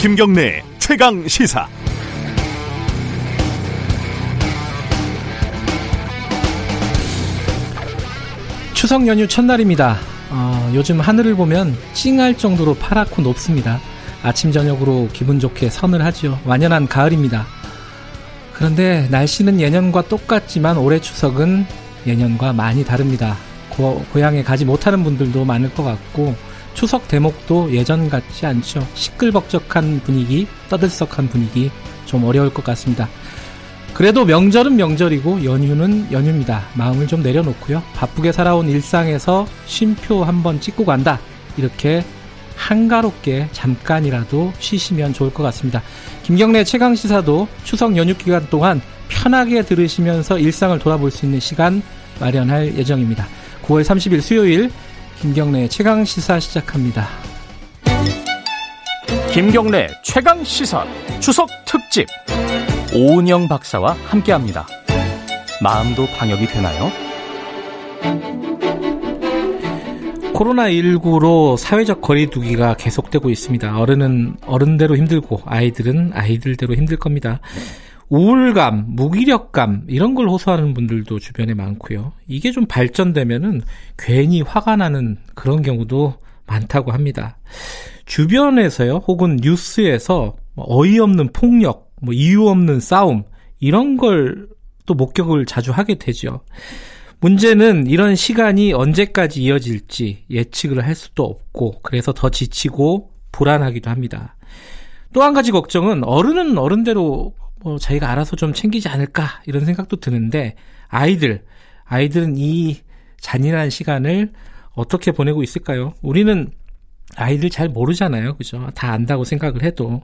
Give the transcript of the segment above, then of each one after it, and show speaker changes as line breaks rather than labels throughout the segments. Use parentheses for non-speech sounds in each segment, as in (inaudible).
김경래 최강 시사.
추석 연휴 첫날입니다. 어, 요즘 하늘을 보면 찡할 정도로 파랗고 높습니다. 아침 저녁으로 기분 좋게 선을 하죠. 완연한 가을입니다. 그런데 날씨는 예년과 똑같지만 올해 추석은 예년과 많이 다릅니다. 고, 고향에 가지 못하는 분들도 많을 것 같고 추석 대목도 예전 같지 않죠. 시끌벅적한 분위기, 떠들썩한 분위기 좀 어려울 것 같습니다. 그래도 명절은 명절이고 연휴는 연휴입니다. 마음을 좀 내려놓고요. 바쁘게 살아온 일상에서 쉼표 한번 찍고 간다. 이렇게 한가롭게 잠깐이라도 쉬시면 좋을 것 같습니다. 김경래 최강 시사도 추석 연휴 기간 동안 편하게 들으시면서 일상을 돌아볼 수 있는 시간 마련할 예정입니다. 9월 30일 수요일 김경래 최강 시사 시작합니다.
김경래 최강 시사 추석 특집 오은영 박사와 함께합니다. 마음도 방역이 되나요?
코로나19로 사회적 거리두기가 계속되고 있습니다. 어른은 어른대로 힘들고 아이들은 아이들대로 힘들 겁니다. 우울감, 무기력감 이런 걸 호소하는 분들도 주변에 많고요. 이게 좀 발전되면은 괜히 화가 나는 그런 경우도 많다고 합니다. 주변에서요, 혹은 뉴스에서 뭐 어이없는 폭력, 뭐 이유 없는 싸움 이런 걸 또 목격을 자주 하게 되죠. 문제는 이런 시간이 언제까지 이어질지 예측을 할 수도 없고 그래서 더 지치고 불안하기도 합니다. 또 한 가지 걱정은 어른은 어른대로 뭐 자기가 알아서 좀 챙기지 않을까 이런 생각도 드는데 아이들 아이들은 이 잔인한 시간을 어떻게 보내고 있을까요? 우리는 아이들 잘 모르잖아요. 그죠? 다 안다고 생각을 해도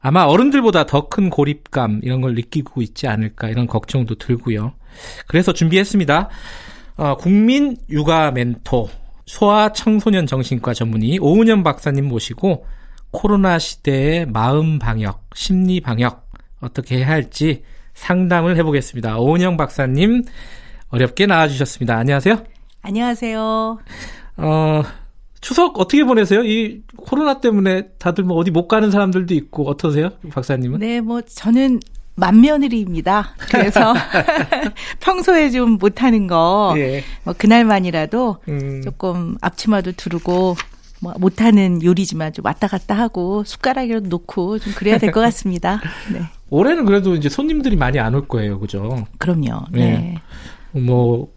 아마 어른들보다 더 큰 고립감 이런 걸 느끼고 있지 않을까 이런 걱정도 들고요. 그래서 준비했습니다. 어, 국민 육아 멘토 소아 청소년 정신과 전문의 오은영 박사님 모시고 코로나 시대의 마음 방역, 심리 방역 어떻게 해야 할지 상담을 해보겠습니다. 오은영 박사님 어렵게 나와주셨습니다. 안녕하세요.
안녕하세요.
어, 추석 어떻게 보내세요? 이 코로나 때문에 다들 뭐 어디 못 가는 사람들도 있고 어떠세요, 박사님은?
네, 뭐 저는 맏며느리입니다. 그래서 (laughs) (laughs) 평소에 좀 못하는 거, 예. 뭐 그날만이라도 음. 조금 앞치마도 두르고 뭐 못하는 요리지만 좀 왔다 갔다 하고 숟가락이라도 놓고 좀 그래야 될 것 같습니다. (laughs) 네.
올해는 그래도 이제 손님들이 많이 안 올 거예요, 그죠?
그럼요. 네.
네. 뭐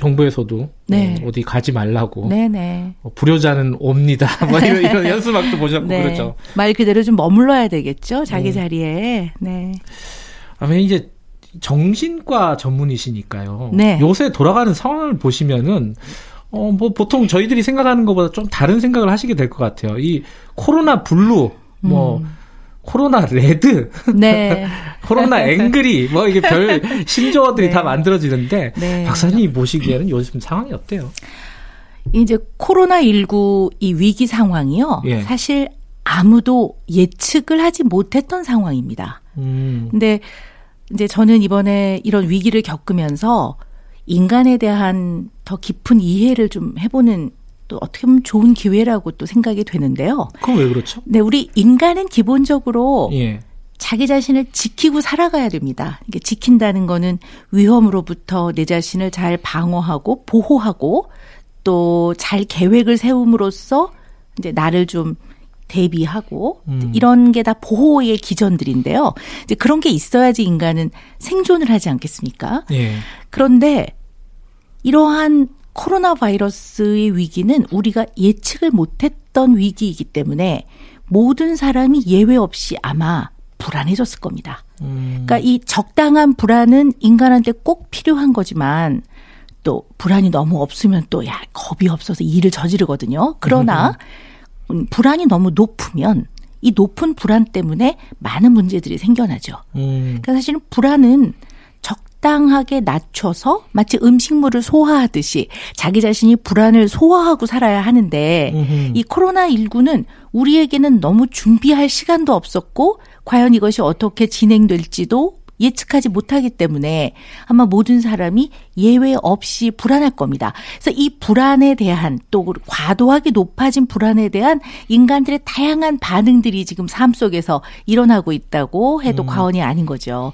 정부에서도 네. 어, 디 가지 말라고. 네네. 어, 불효자는 옵니다. (laughs) 뭐 이런, 이런 (laughs) 연수막도 보셨고 네. 그렇죠.
말 그대로 좀 머물러야 되겠죠, 자기 음. 자리에. 네.
아마 이제 정신과 전문이시니까요. 네. 요새 돌아가는 상황을 보시면은 어, 뭐, 보통 저희들이 생각하는 것보다 좀 다른 생각을 하시게 될 것 같아요. 이 코로나 blue, 뭐, 음. 코로나 red, 네. (laughs) 코로나 angry, 뭐 이게 별 (laughs) 신조어들이 네. 다 만들어지는데 네. 박사님이 보시기에는 요즘 상황이 어때요?
이제 코로나 19 이 위기 상황이요. 예. 사실 아무도 예측을 하지 못했던 상황입니다. 음. 근데 이제 저는 이번에 이런 위기를 겪으면서 인간에 대한 더 깊은 이해를 좀 해보는 또 어떻게 보면 좋은 기회라고 또 생각이 되는데요.
그럼 왜 그렇죠?
네, 우리 인간은 기본적으로 예. 자기 자신을 지키고 살아가야 됩니다. 이게 지킨다는 거는 위험으로부터 내 자신을 잘 방어하고 보호하고 또 잘 계획을 세움으로써 이제 나를 좀 대비하고 음. 이런 게 다 보호의 기전들인데요. 이제 그런 게 있어야지 인간은 생존을 하지 않겠습니까? 예. 그런데 이러한 코로나 바이러스의 위기는 우리가 예측을 못했던 위기이기 때문에 모든 사람이 예외 없이 아마 불안해졌을 겁니다. 음. 그러니까 이 적당한 불안은 인간한테 꼭 필요한 거지만 또 불안이 너무 없으면 또 야 겁이 없어서 일을 저지르거든요. 그러나 음. 불안이 너무 높으면 이 높은 불안 때문에 많은 문제들이 생겨나죠. 음. 그러니까 사실은 불안은 적당하게 낮춰서 마치 음식물을 소화하듯이 자기 자신이 불안을 소화하고 살아야 하는데 음흠. 이 코로나19는 우리에게는 너무 준비할 시간도 없었고 과연 이것이 어떻게 진행될지도 예측하지 못하기 때문에 아마 모든 사람이 예외 없이 불안할 겁니다. 그래서 이 불안에 대한 또 과도하게 높아진 불안에 대한 인간들의 다양한 반응들이 지금 삶 속에서 일어나고 있다고 해도 음. 과언이 아닌 거죠.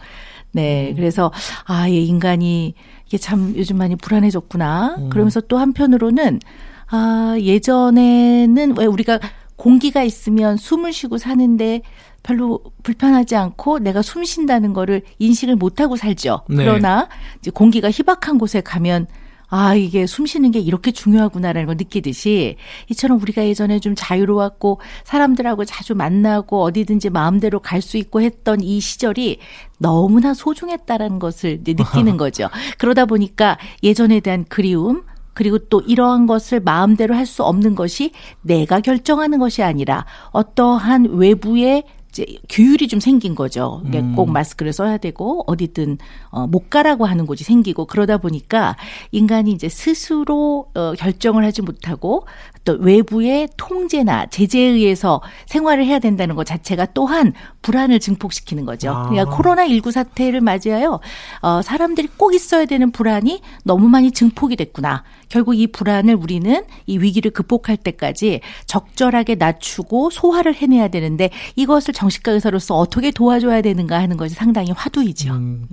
네. 음. 그래서 아, 예, 인간이 이게 참 요즘 많이 불안해졌구나. 음. 그러면서 또 한편으로는 아, 예전에는 왜 우리가 공기가 있으면 숨을 쉬고 사는데 별로 불편하지 않고 내가 숨 쉰다는 거를 인식을 못 하고 살죠. 네. 그러나 이제 공기가 희박한 곳에 가면 아, 이게 숨 쉬는 게 이렇게 중요하구나라는 걸 느끼듯이 이처럼 우리가 예전에 좀 자유로웠고 사람들하고 자주 만나고 어디든지 마음대로 갈 수 있고 했던 이 시절이 너무나 소중했다라는 것을 느끼는 (laughs) 거죠. 그러다 보니까 예전에 대한 그리움, 그리고 또 이러한 것을 마음대로 할 수 없는 것이 내가 결정하는 것이 아니라 어떠한 외부의 이제 규율이 좀 생긴 거죠. 음. 꼭 마스크를 써야 되고 어디든 어, 못 가라고 하는 곳이 생기고 그러다 보니까 인간이 이제 스스로 어, 결정을 하지 못하고 또 외부의 통제나 제재에 의해서 생활을 해야 된다는 것 자체가 또한 불안을 증폭시키는 거죠. 아. 그러니까 코로나 19 사태를 맞이하여 어, 사람들이 꼭 있어야 되는 불안이 너무 많이 증폭이 됐구나. 결국 이 불안을 우리는 이 위기를 극복할 때까지 적절하게 낮추고 소화를 해내야 되는데 이것을 정신과 의사로서 어떻게 도와줘야 되는가 하는 것이 상당히 화두이죠. 음,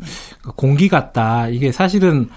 공기 같다. 이게 사실은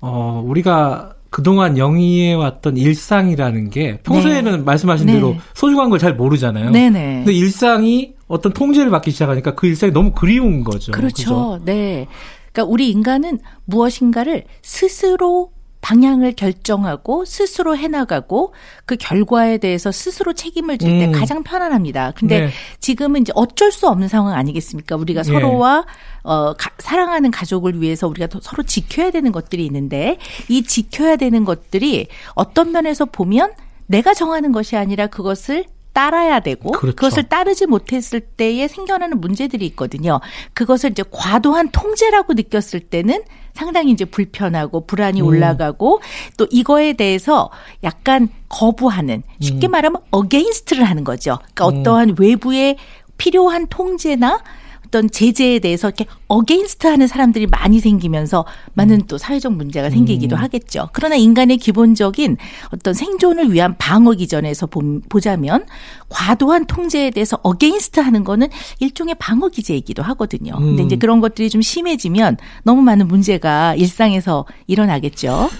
어 우리가 그동안 영위해 왔던 일상이라는 게 평소에는 네. 말씀하신 대로 네. 소중한 걸 잘 모르잖아요. 네네. 근데 일상이 어떤 통제를 받기 시작하니까 그 일상이 너무 그리운 거죠.
그렇죠. 그죠? 네. 그러니까 우리 인간은 무엇인가를 스스로 방향을 결정하고 스스로 해나가고 그 결과에 대해서 스스로 책임을 질때 음. 가장 편안합니다. 근데 네. 지금은 이제 어쩔 수 없는 상황 아니겠습니까? 우리가 네. 서로와 어, 가, 사랑하는 가족을 위해서 우리가 서로 지켜야 되는 것들이 있는데 이 지켜야 되는 것들이 어떤 면에서 보면 내가 정하는 것이 아니라 그것을 따라야 되고 그렇죠. 그것을 따르지 못했을 때에 생겨나는 문제들이 있거든요. 그것을 이제 과도한 통제라고 느꼈을 때는 상당히 이제 불편하고 불안이 음. 올라가고 또 이거에 대해서 약간 거부하는 쉽게 음. 말하면 against를 하는 거죠. 그러니까 음. 어떠한 외부의 필요한 통제나 어떤 제재에 대해서 이렇게 against 하는 사람들이 많이 생기면서 많은 또 사회적 문제가 생기기도 음. 하겠죠. 그러나 인간의 기본적인 어떤 생존을 위한 방어 기전에서 보자면 과도한 통제에 대해서 against 하는 거는 일종의 방어 기제이기도 하거든요. 근데 이제 음. 그런 것들이 좀 심해지면 너무 많은 문제가 일상에서 일어나겠죠.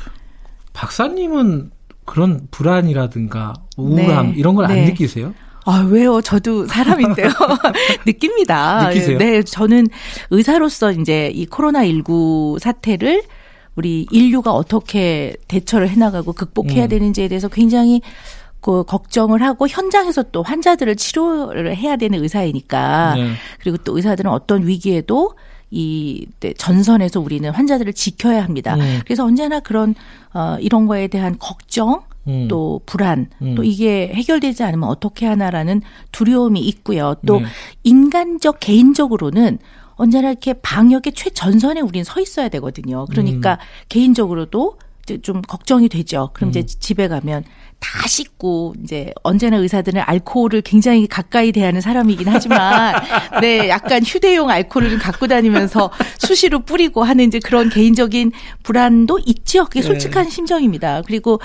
박사님은 그런 불안이라든가 우울함 네. 이런 걸안 네. 느끼세요?
아, 왜요? 저도 사람인데요. (laughs) 느낍니다.
느끼세요?
네, 저는 의사로서 이제 이 코로나19 사태를 우리 인류가 어떻게 대처를 해나가고 극복해야 음. 되는지에 대해서 굉장히 그 걱정을 하고 현장에서 또 환자들을 치료를 해야 되는 의사이니까 네. 그리고 또 의사들은 어떤 위기에도 이 네, 전선에서 우리는 환자들을 지켜야 합니다. 음. 그래서 언제나 그런 어 이런 거에 대한 걱정 음. 또 불안, 음. 또 이게 해결되지 않으면 어떻게 하나라는 두려움이 있고요. 또 네. 인간적 개인적으로는 언제나 이렇게 방역의 최전선에 우리는 서 있어야 되거든요. 그러니까 음. 개인적으로도 좀 걱정이 되죠. 그럼 이제 음. 집에 가면 다 씻고 이제 언제나 의사들은 알코올을 굉장히 가까이 대하는 사람이긴 하지만 (laughs) 네 약간 휴대용 알코올을 좀 갖고 다니면서 수시로 뿌리고 하는 이제 그런 개인적인 불안도 있죠. 그게 네. 솔직한 네. 심정입니다. 그리고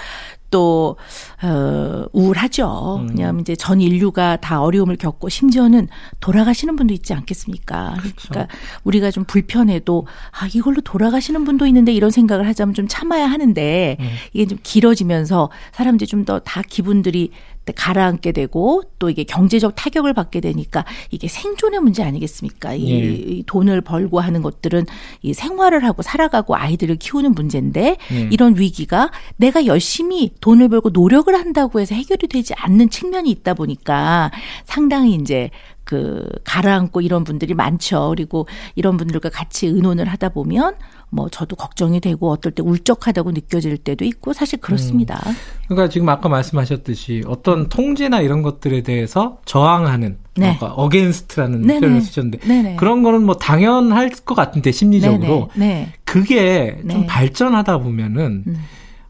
또, 어, 우울하죠. 음. 왜냐하면 이제 전 인류가 다 어려움을 겪고 심지어는 돌아가시는 분도 있지 않겠습니까? 그렇죠. 그러니까 우리가 좀 불편해도 아, 이걸로 돌아가시는 분도 있는데 이런 생각을 하자면 좀 참아야 하는데 음. 이게 좀 길어지면서 사람들이 좀 더 다 기분들이 가라앉게 되고 또 이게 경제적 타격을 받게 되니까 이게 생존의 문제 아니겠습니까? 이, 예. 이 돈을 벌고 하는 것들은 이 생활을 하고 살아가고 아이들을 키우는 문제인데 예. 이런 위기가 내가 열심히 돈을 벌고 노력을 한다고 해서 해결이 되지 않는 측면이 있다 보니까 상당히 이제 그 가라앉고 이런 분들이 많죠. 그리고 이런 분들과 같이 의논을 하다 보면 뭐 저도 걱정이 되고 어떨 때 울적하다고 느껴질 때도 있고 사실 그렇습니다. 음.
그러니까 지금 아까 말씀하셨듯이 어떤 통제나 이런 것들에 대해서 저항하는 네. 아까 against라는 네네. 표현을 쓰셨는데 네네. 그런 거는 뭐 당연할 것 같은데 심리적으로 네 그게 좀 네. 발전하다 보면은 음.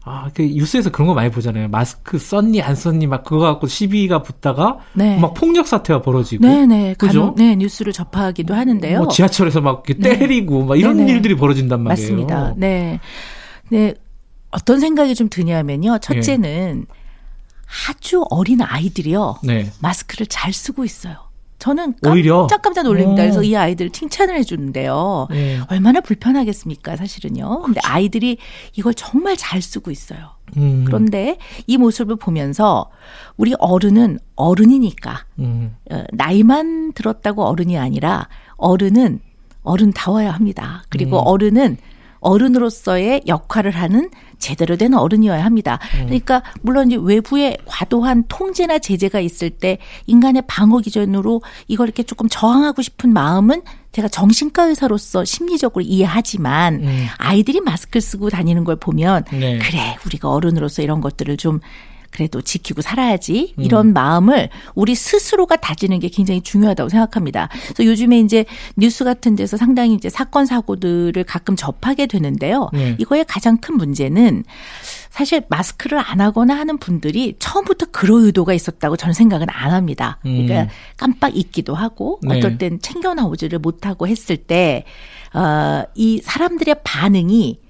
아, 그 뉴스에서 그런 거 많이 보잖아요. 마스크 썼니 안 썼니 막 그거 갖고 시비가 붙다가 네. 막 폭력 사태가 벌어지고.
네, 네. 그죠? 네, 뉴스를 접하기도 하는데요.
뭐 지하철에서 막 네. 때리고 막 이런 네네. 일들이 벌어진단 말이에요.
맞습니다. 네. 네. 어떤 생각이 좀 드냐면요. 첫째는 네. 아주 어린 아이들이요. 네. 마스크를 잘 쓰고 있어요. 저는 깜짝깜짝 놀랍니다. 그래서 이 아이들 칭찬을 해주는데요. 네. 얼마나 불편하겠습니까, 사실은요. 근데 그렇죠. 아이들이 이걸 정말 잘 쓰고 있어요. 음. 그런데 이 모습을 보면서 우리 어른은 어른이니까 음. 어, 나이만 들었다고 어른이 아니라 어른은 어른다워야 합니다. 그리고 음. 어른은 어른으로서의 역할을 하는 제대로 된 어른이어야 합니다. 음. 그러니까 물론 이제 외부의 과도한 통제나 제재가 있을 때 인간의 방어 기준으로 이걸 이렇게 조금 저항하고 싶은 마음은 제가 정신과 의사로서 심리적으로 이해하지만 음. 아이들이 마스크를 쓰고 다니는 걸 보면 네. 그래 우리가 어른으로서 이런 것들을 좀 그래도 지키고 살아야지 이런 음. 마음을 우리 스스로가 다지는 게 굉장히 중요하다고 생각합니다. 그래서 요즘에 이제 뉴스 같은 데서 상당히 이제 사건 사고들을 가끔 접하게 되는데요. 네. 이거의 가장 큰 문제는 사실 마스크를 안 하거나 하는 분들이 처음부터 그런 의도가 있었다고 저는 생각은 안 합니다. 그러니까 음. 깜빡 잊기도 하고 네. 어떨 땐 챙겨 나오지를 못하고 했을 때, 어, 이 사람들의 반응이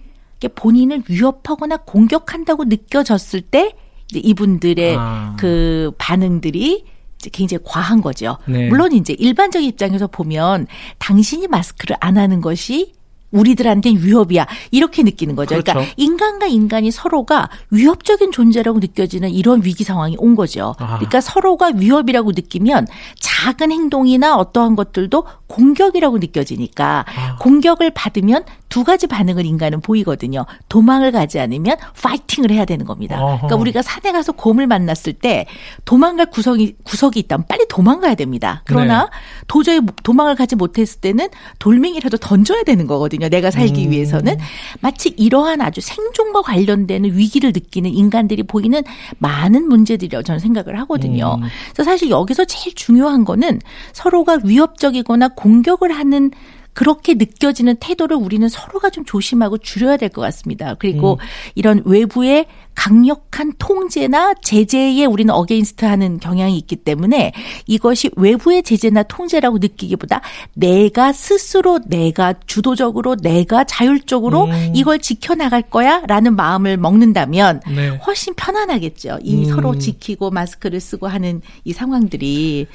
본인을 위협하거나 공격한다고 느껴졌을 때 이분들의 아. 그 반응들이 굉장히 과한 거죠. 네. 물론 이제 일반적 입장에서 보면 당신이 마스크를 안 하는 것이 우리들한테는 위협이야. 이렇게 느끼는 거죠. 그러니까 그렇죠. 그러니까 인간과 인간이 서로가 위협적인 존재라고 느껴지는 이런 위기 상황이 온 거죠. 아. 그러니까 서로가 위협이라고 느끼면 작은 행동이나 어떠한 것들도 공격이라고 느껴지니까 아. 공격을 받으면 두 가지 반응을 인간은 보이거든요. 도망을 가지 않으면 파이팅을 해야 되는 겁니다. 어허. 그러니까 우리가 산에 가서 곰을 만났을 때 도망갈 구석이 구석이 있다면 빨리 도망가야 됩니다. 그러나 네. 도저히 도망을 가지 못했을 때는 돌멩이라도 던져야 되는 거거든요. 내가 살기 음. 위해서는 마치 이러한 아주 생존과 관련되는 위기를 느끼는 인간들이 보이는 많은 문제들이라고 저는 생각을 하거든요. 음. 그래서 사실 여기서 제일 중요한 거는 서로가 위협적이거나 공격을 하는 그렇게 느껴지는 태도를 우리는 서로가 좀 조심하고 줄여야 될 것 같습니다. 그리고 음. 이런 외부의 강력한 통제나 제재에 우리는 against 하는 경향이 있기 때문에 이것이 외부의 제재나 통제라고 느끼기보다 내가 스스로 내가 주도적으로 내가 자율적으로 음. 이걸 지켜나갈 거야 라는 마음을 먹는다면 네. 훨씬 편안하겠죠. 이 음. 서로 지키고 마스크를 쓰고 하는 이 상황들이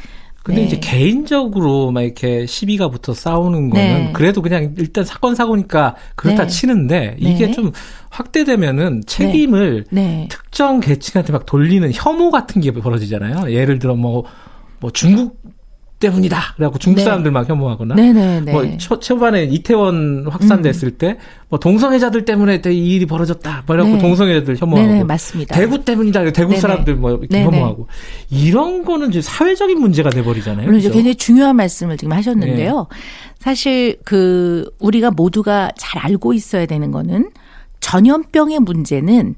근데 네. 이제 개인적으로 막 이렇게 시비가 붙어 싸우는 거는 네. 그래도 그냥 일단 사건 사고니까 그렇다 네. 치는데 이게 네. 좀 확대되면은 책임을 네. 네. 특정 계층한테 막 돌리는 혐오 같은 게 벌어지잖아요. 예를 들어 뭐뭐 뭐 중국 때문이다. 그래갖고 중국 네. 사람들 막 혐오하거나. 네네네. 뭐 초, 초반에 이태원 확산됐을 음. 때뭐 동성애자들 때문에 이 일이 벌어졌다. 뭐 이래갖고 네. 동성애자들 혐오하고. 네네,
맞습니다.
대구 때문이다. 대구 네네. 사람들 뭐 이렇게 혐오하고. 이런 거는 이제 사회적인 문제가 돼버리잖아요.
물론 그렇죠? 굉장히 중요한 말씀을 지금 하셨는데요. 네. 사실 그 우리가 모두가 잘 알고 있어야 되는 거는 전염병의 문제는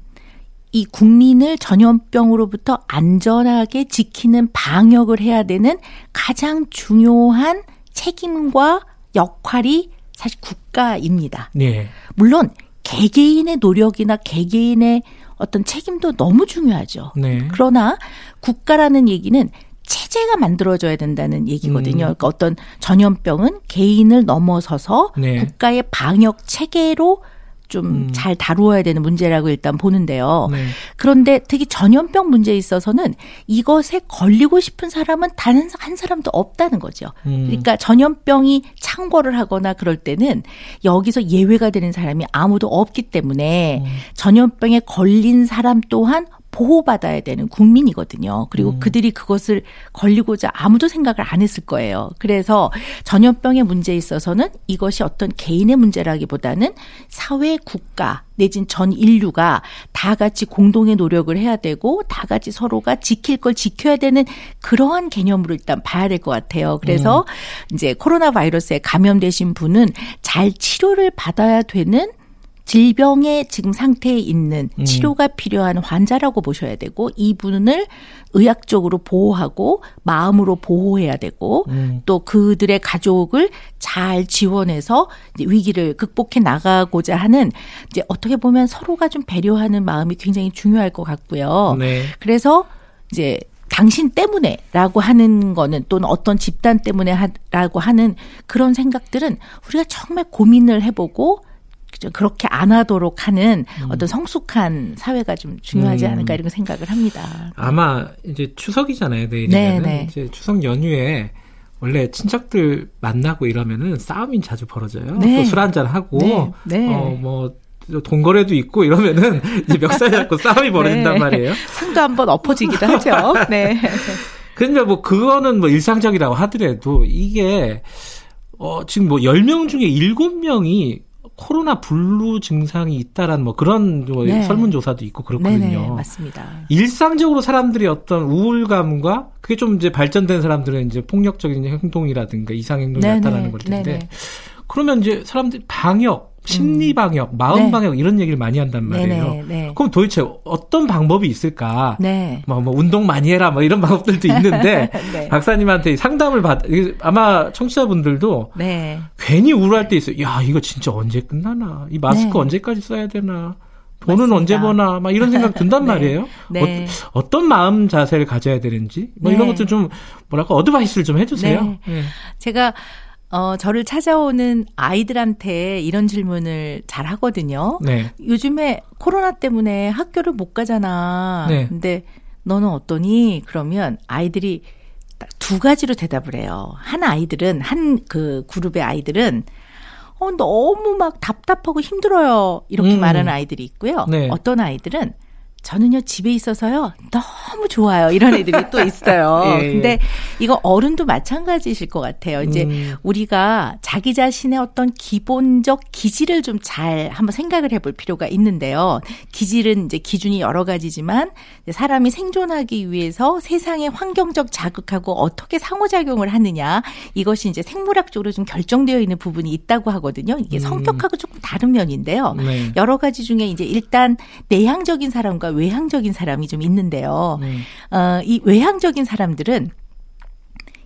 이 국민을 전염병으로부터 안전하게 지키는 방역을 해야 되는 가장 중요한 책임과 역할이 사실 국가입니다. 네. 물론 개개인의 노력이나 개개인의 어떤 책임도 너무 중요하죠. 네. 그러나 국가라는 얘기는 체제가 만들어져야 된다는 얘기거든요. 음. 그러니까 어떤 전염병은 개인을 넘어서서 네. 국가의 방역 체계로 좀잘 음. 다루어야 되는 문제라고 일단 보는데요. 네. 그런데 특히 전염병 문제에 있어서는 이것에 걸리고 싶은 사람은 단 한 사람도 없다는 거죠. 음. 그러니까 전염병이 창궐을 하거나 그럴 때는 여기서 예외가 되는 사람이 아무도 없기 때문에 음. 전염병에 걸린 사람 또한 보호받아야 되는 국민이거든요. 그리고 음. 그들이 그것을 걸리고자 아무도 생각을 안 했을 거예요. 그래서 전염병의 문제에 있어서는 이것이 어떤 개인의 문제라기보다는 사회, 국가, 내진 전 인류가 다 같이 공동의 노력을 해야 되고 다 같이 서로가 지킬 걸 지켜야 되는 그러한 개념으로 일단 봐야 될 것 같아요. 그래서 음. 이제 코로나 바이러스에 감염되신 분은 잘 치료를 받아야 되는 질병의 지금 상태에 있는 음. 치료가 필요한 환자라고 보셔야 되고 이분을 의학적으로 보호하고 마음으로 보호해야 되고 음. 또 그들의 가족을 잘 지원해서 위기를 극복해 나가고자 하는 이제 어떻게 보면 서로가 좀 배려하는 마음이 굉장히 중요할 것 같고요. 네. 그래서 이제 당신 때문에라고 하는 거는 또는 어떤 집단 때문에라고 하는 그런 생각들은 우리가 정말 고민을 해보고 그렇게 안 하도록 하는 음. 어떤 성숙한 사회가 좀 중요하지 음. 않을까 이런 생각을 합니다.
아마 이제 추석이잖아요, 내일이면 네, 네. 이제 추석 연휴에 원래 친척들 만나고 이러면은 싸움이 자주 벌어져요. 네. 또술 한잔 하고 네. 네. 어뭐 동거래도 있고 이러면은 (laughs) 이제 멱살 잡고 싸움이 벌어진단 네. 말이에요.
상도 한번 엎어지기도 (laughs) 하죠. 네.
그러니까 뭐 그거는 뭐 일상적이라고 하더라도 이게 어 지금 뭐 10명 중에 7명이 코로나 블루 증상이 있다라는 뭐 그런 뭐 네. 설문조사도 있고 그렇거든요. 네네,
맞습니다.
일상적으로 사람들이 어떤 우울감과 그게 좀 이제 발전된 사람들은 이제 폭력적인 행동이라든가 이상 행동이 네네, 나타나는 걸 텐데 네네. 그러면 이제 사람들이 방역 심리 음. 방역, 마음 네. 방역 이런 얘기를 많이 한단 말이에요. 네네, 네. 그럼 도대체 어떤 방법이 있을까? 네. 뭐, 뭐 운동 많이 해라 뭐 이런 방법들도 있는데 (laughs) 네. 박사님한테 상담을 받 아마 청취자분들도 네. 괜히 우울할 때 있어요. 야 이거 진짜 언제 끝나나? 이 마스크 네. 언제까지 써야 되나? 돈은 맞습니다. 언제 버나? 막 이런 생각 든단 (laughs) 네. 말이에요. 네. 어, 떤 마음 자세를 가져야 되는지 뭐 이런 것들 좀 뭐랄까 어드바이스를 좀 해주세요.
제가 어, 저를 찾아오는 아이들한테 이런 질문을 잘 하거든요. 네. 요즘에 코로나 때문에 학교를 못 가잖아. 네. 근데 너는 어떠니? 그러면 아이들이 두 가지로 대답을 해요. 한 아이들은, 한 그 그룹의 아이들은 어, 너무 막 답답하고 힘들어요. 이렇게 음. 말하는 아이들이 있고요. 네. 어떤 아이들은 저는요 집에 있어서요 너무 좋아요 이런 애들이 또 있어요. (laughs) 예. 근데 이거 어른도 마찬가지실 것 같아요. 이제 음. 우리가 자기 자신의 어떤 기본적 기질을 좀 잘 한번 생각을 해볼 필요가 있는데요. 기질은 이제 기준이 여러 가지지만 사람이 생존하기 위해서 세상의 환경적 자극하고 어떻게 상호작용을 하느냐 이것이 이제 생물학적으로 좀 결정되어 있는 부분이 있다고 하거든요. 이게 음. 성격하고 조금 다른 면인데요. 네. 여러 가지 중에 이제 일단 내향적인 사람과 외향적인 사람이 좀 있는데요. 네. 어, 이 외향적인 사람들은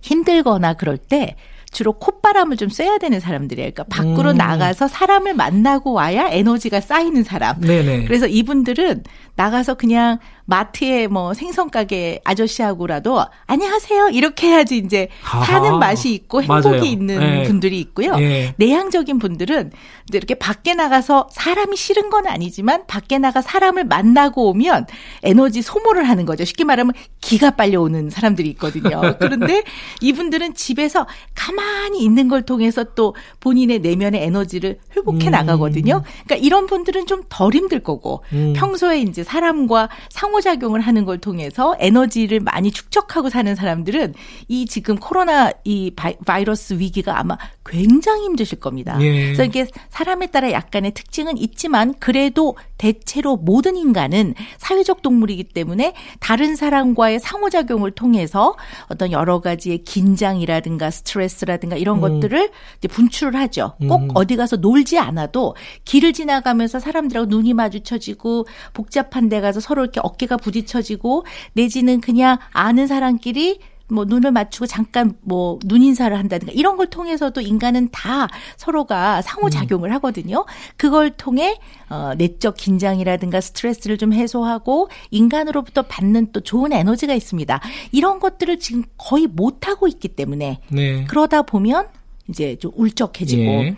힘들거나 그럴 때 주로 콧바람을 좀 쐬야 되는 사람들이에요. 그러니까 밖으로 음. 나가서 사람을 만나고 와야 에너지가 쌓이는 사람. 네네. 그래서 이분들은 나가서 그냥 마트에 뭐 생선 가게 아저씨하고라도 안녕하세요 이렇게 해야지 이제 아하. 사는 맛이 있고 행복이 맞아요. 있는 네. 분들이 있고요. 네. 내향적인 분들은 이제 이렇게 밖에 나가서 사람이 싫은 건 아니지만 밖에 나가 사람을 만나고 오면 에너지 소모를 하는 거죠. 쉽게 말하면 기가 빨려 오는 사람들이 있거든요. (laughs) 그런데 이분들은 집에서 가만히 있는 걸 통해서 또 본인의 내면의 에너지를 회복해 음. 나가거든요. 그러니까 이런 분들은 좀 덜 힘들 거고 음. 평소에 이제 사람과 상호 상호작용을 하는 걸 통해서 에너지를 많이 축적하고 사는 사람들은 이 지금 코로나 이 바이러스 위기가 아마 굉장히 힘드실 겁니다. 예. 그래서 이게 사람에 따라 약간의 특징은 있지만 그래도 대체로 모든 인간은 사회적 동물이기 때문에 다른 사람과의 상호작용을 통해서 어떤 여러 가지의 긴장이라든가 스트레스라든가 이런 음. 것들을 분출을 하죠. 꼭 음. 어디 가서 놀지 않아도 길을 지나가면서 사람들하고 눈이 마주쳐지고 복잡한 데 가서 서로 이렇게 어깨 어깨가 부딪혀지고 내지는 그냥 아는 사람끼리 뭐 눈을 맞추고 잠깐 뭐 눈 인사를 한다든가 이런 걸 통해서도 인간은 다 서로가 상호작용을 음. 하거든요. 그걸 통해 어 내적 긴장이라든가 스트레스를 좀 해소하고 인간으로부터 받는 또 좋은 에너지가 있습니다. 이런 것들을 지금 거의 못 하고 있기 때문에 네. 그러다 보면 이제 좀 울적해지고 예.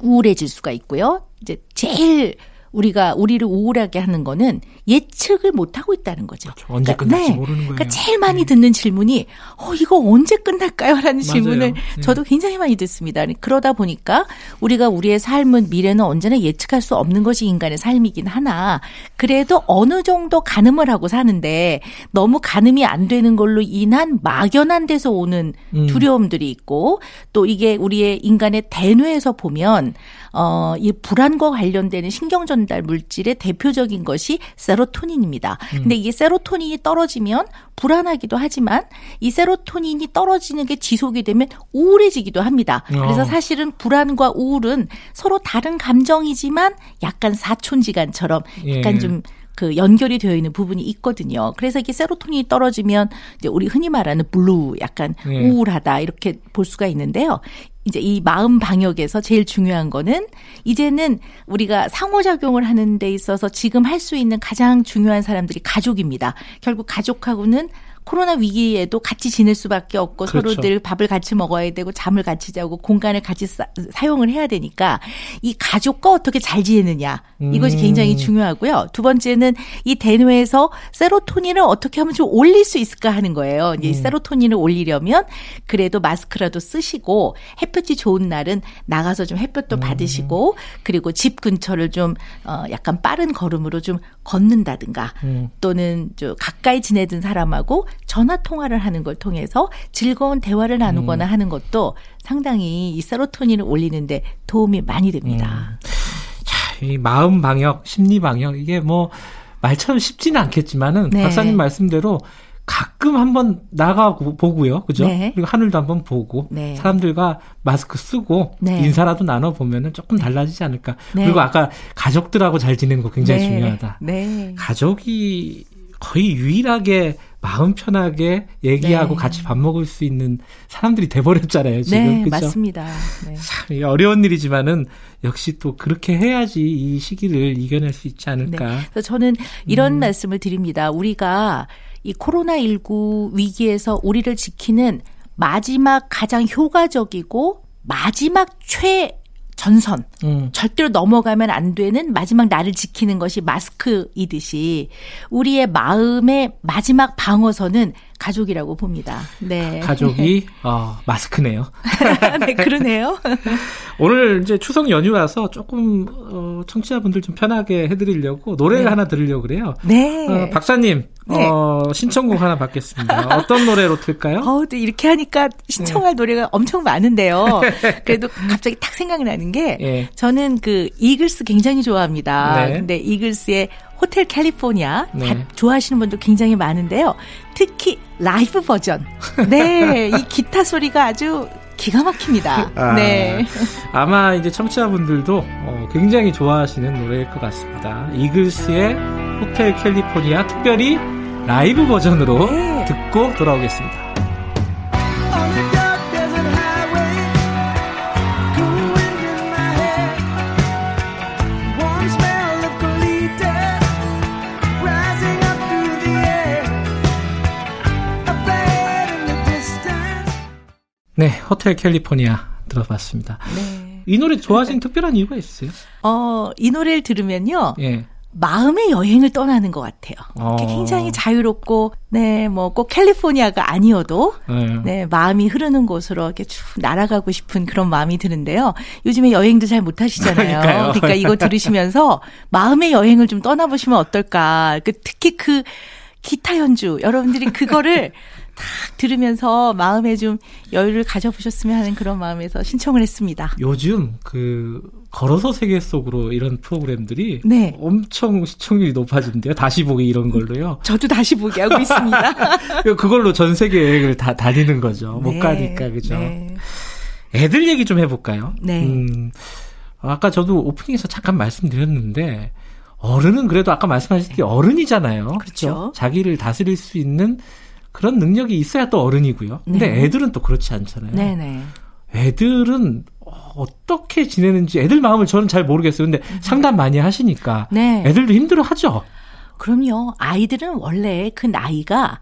우울해질 수가 있고요. 이제 제일 우리가 우리를 우울하게 하는 거는 예측을 못 하고 있다는 거죠.
그렇죠. 언제 그러니까, 끝날지 네. 모르는 거예요.
그러니까 제일 많이 네. 듣는 질문이 어 이거 언제 끝날까요?라는 질문을 네. 저도 굉장히 많이 듣습니다. 그러다 보니까 우리가 우리의 삶은 미래는 언제나 예측할 수 없는 것이 인간의 삶이긴 하나 그래도 어느 정도 가늠을 하고 사는데 너무 가늠이 안 되는 걸로 인한 막연한 데서 오는 음. 두려움들이 있고 또 이게 우리의 인간의 대뇌에서 보면 어, 이 불안과 관련되는 신경 전달 물질의 대표적인 것이 세로토닌입니다. 음. 근데 이게 세로토닌이 떨어지면 불안하기도 하지만 이 세로토닌이 떨어지는 게 지속이 되면 우울해지기도 합니다. 그래서 어. 사실은 불안과 우울은 서로 다른 감정이지만 약간 사촌지간처럼 약간 예. 좀그 연결이 되어 있는 부분이 있거든요. 그래서 이게 세로토닌이 떨어지면 이제 우리 흔히 말하는 블루 약간 네. 우울하다 이렇게 볼 수가 있는데요. 이제 이 마음 방역에서 제일 중요한 거는 이제는 우리가 상호작용을 하는 데 있어서 지금 할 수 있는 가장 중요한 사람들이 가족입니다. 결국 가족하고는 코로나 위기에도 같이 지낼 수밖에 없고 그렇죠. 서로들 밥을 같이 먹어야 되고 잠을 같이 자고 공간을 같이 사, 용을 해야 되니까 이 가족과 어떻게 잘 지내느냐 이것이 음. 굉장히 중요하고요. 두 번째는 이 대뇌에서 세로토닌을 어떻게 하면 좀 올릴 수 있을까 하는 거예요. 이제 음. 세로토닌을 올리려면 그래도 마스크라도 쓰시고 햇볕이 좋은 날은 나가서 좀 햇볕도 음. 받으시고 그리고 집 근처를 좀 어, 약간 빠른 걸음으로 좀 걷는다든가 음. 또는 좀 가까이 지내던 사람하고 전화 통화를 하는 걸 통해서 즐거운 대화를 나누거나 음. 하는 것도 상당히 이 세로토닌을 올리는데 도움이 많이 됩니다. 음.
자, 이 마음 방역, 심리 방역 이게 뭐 말처럼 쉽지는 않겠지만은 네. 박사님 말씀대로 가끔 한번 나가 보고요. 그죠? 네. 그리고 하늘도 한번 보고 네. 사람들과 마스크 쓰고 네. 인사라도 나눠 보면은 조금 달라지지 않을까. 네. 그리고 아까 가족들하고 잘 지내는 거 굉장히 네. 중요하다. 네. 가족이 거의 유일하게 마음 편하게 얘기하고 네. 같이 밥 먹을 수 있는 사람들이 돼버렸잖아요, 지금.
네, 그쵸? 맞습니다. 네.
참 어려운 일이지만은 역시 또 그렇게 해야지 이 시기를 이겨낼 수 있지 않을까. 네.
그래서 저는 이런 음. 말씀을 드립니다. 우리가 이 코로나19 위기에서 우리를 지키는 마지막 가장 효과적이고 마지막 최 전선 음. 절대로 넘어가면 안 되는 마지막 나를 지키는 것이 마스크이듯이 우리의 마음의 마지막 방어선은 가족이라고 봅니다. 네.
가족이 어, 마스크네요. (laughs)
네, 그러네요. (laughs)
오늘 이제 추석 연휴라서 조금 어, 청취자분들 좀 편하게 해드리려고 노래 네. 하나 들으려고 그래요. 네. 어, 박사님 네. 어, 신청곡 하나 받겠습니다. 어떤 노래로 틀까요?
어, 이렇게 하니까 신청할 네. 노래가 엄청 많은데요. (laughs) 그래도 갑자기 딱 생각이 나는 게 네. 저는 그 이글스 굉장히 좋아합니다. 네. 근데 이글스의 호텔 캘리포니아 네. 다 좋아하시는 분도 굉장히 많은데요. 특히 라이브 버전. 네, 이 기타 소리가 아주 기가 막힙니다. 아, 네.
아마 이제 청취자분들도 어, 굉장히 좋아하시는 노래일 것 같습니다. 이글스의 호텔 캘리포니아 특별히 라이브 버전으로 네. 듣고 돌아오겠습니다. 호텔 캘리포니아 들어봤습니다. 네. 이 노래 좋아하시는 특별한 이유가 있어요?
어, 이 노래를 들으면요. 예. 마음의 여행을 떠나는 것 같아요. 어. 굉장히 자유롭고, 네, 뭐 꼭 캘리포니아가 아니어도, 네. 네. 마음이 흐르는 곳으로 이렇게 쭉 날아가고 싶은 그런 마음이 드는데요. 요즘에 여행도 잘 못 하시잖아요. 그러니까 이거 들으시면서 (laughs) 마음의 여행을 좀 떠나보시면 어떨까. 그 특히 그 기타 연주, 여러분들이 그거를 (laughs) 딱 들으면서 마음에 좀 여유를 가져보셨으면 하는 그런 마음에서 신청을 했습니다.
요즘 그 걸어서 세계 속으로 이런 프로그램들이 네. 엄청 시청률이 높아진대요. 다시 보기 이런 걸로요. (laughs)
저도 다시 보기 하고 있습니다. (laughs)
그걸로 전 세계 여행을 다 다니는 거죠. 못 네. 가니까 그죠. 네. 애들 얘기 좀 해볼까요? 네. 음, 아까 저도 오프닝에서 잠깐 말씀드렸는데 어른은 그래도 아까 말씀하셨듯이 어른이잖아요. 그렇죠. 그렇죠? 자기를 다스릴 수 있는 그런 능력이 있어야 또 어른이고요. 근데 네. 애들은 또 그렇지 않잖아요. 네네. 애들은 어떻게 지내는지 애들 마음을 저는 잘 모르겠어요. 근데 음. 상담 많이 하시니까 네. 애들도 힘들어 하죠.
그럼요. 아이들은 원래 그 나이가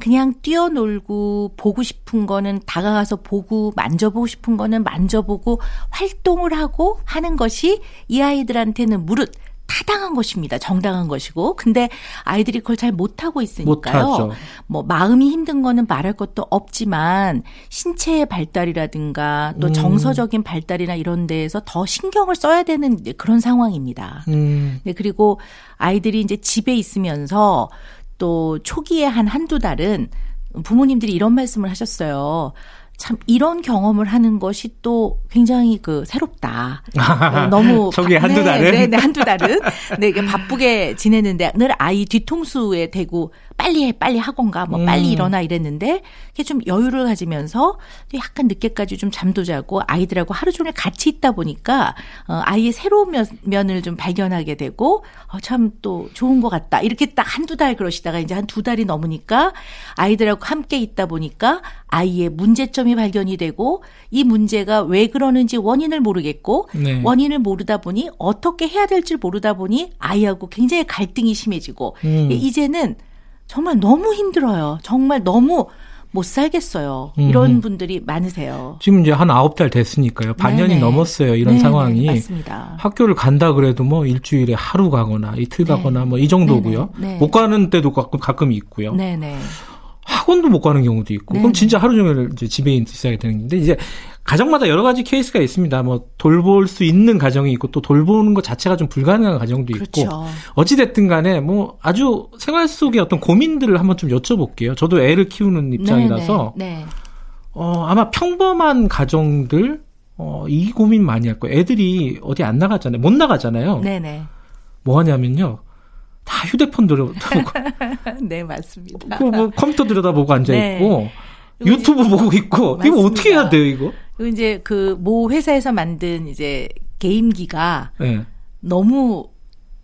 그냥 뛰어놀고 보고 싶은 거는 다가가서 보고 만져보고 싶은 거는 만져보고 활동을 하고 하는 것이 이 아이들한테는 무릇 타당한 것입니다. 정당한 것이고. 근데 아이들이 그걸 잘 못하고 있으니까요. 못하죠. 뭐 마음이 힘든 거는 말할 것도 없지만 신체의 발달이라든가 또 음. 정서적인 발달이나 이런 데에서 더 신경을 써야 되는 그런 상황입니다. 음. 네, 그리고 아이들이 이제 집에 있으면서 또 초기에 한 한두 달은 부모님들이 이런 말씀을 하셨어요. 참 이런 경험을 하는 것이 또 굉장히 그 새롭다. 어, 너무 (laughs)
저기 한두 네, 달은
네, 네, 한두 달은 네, 바쁘게 지내는데 늘 아이 뒤통수에 대고 빨리 해, 빨리 학원 가, 뭐 빨리 음. 일어나 이랬는데 이게 좀 여유를 가지면서 약간 늦게까지 좀 잠도 자고 아이들하고 하루 종일 같이 있다 보니까 어, 아이의 새로운 면, 면을 좀 발견하게 되고 어, 참 또 좋은 것 같다. 이렇게 딱 한두 달 그러시다가 이제 한 두 달이 넘으니까 아이들하고 함께 있다 보니까 아이의 문제점이 발견이 되고 이 문제가 왜 그러는지 원인을 모르겠고 네. 원인을 모르다 보니 어떻게 해야 될지 모르다 보니 아이하고 굉장히 갈등이 심해지고 음. 이제는 정말 너무 힘들어요. 정말 너무 못 살겠어요. 이런 음. 분들이 많으세요.
지금 이제 한 아홉 달 됐으니까요. 반년이 네네. 넘었어요. 이런 네네. 상황이.
맞습니다.
학교를 간다 그래도 뭐 일주일에 하루 가거나 이틀 네. 가거나 뭐 이 정도고요. 네. 못 가는 때도 가끔 가끔 있고요.
네네.
학원도 못 가는 경우도 있고, 네. 그럼 진짜 하루 종일 이제 집에 있어야 되는데, 이제 가정마다 여러 가지 케이스가 있습니다. 뭐 돌볼 수 있는 가정이 있고 또 돌보는 것 자체가 좀 불가능한 가정도 있고
그렇죠.
어찌 됐든 간에 뭐 아주 생활 속의 어떤 고민들을 한번 좀 여쭤볼게요. 저도 애를 키우는 입장이라서
네, 네, 네.
어 아마 평범한 가정들 어 이 고민 많이 할 거예요. 애들이 어디 안 나가잖아요. 못 나가잖아요.
네네. 네.
뭐 하냐면요. 다 휴대폰 들여다보고. (laughs)
네, 맞습니다.
그뭐 컴퓨터 들여다보고 앉아 있고 네. 유튜브 보고 있고 맞습니다. 이거 어떻게 해야 돼요, 이거?
이제 그 모 회사에서 만든 이제 게임기가 네. 너무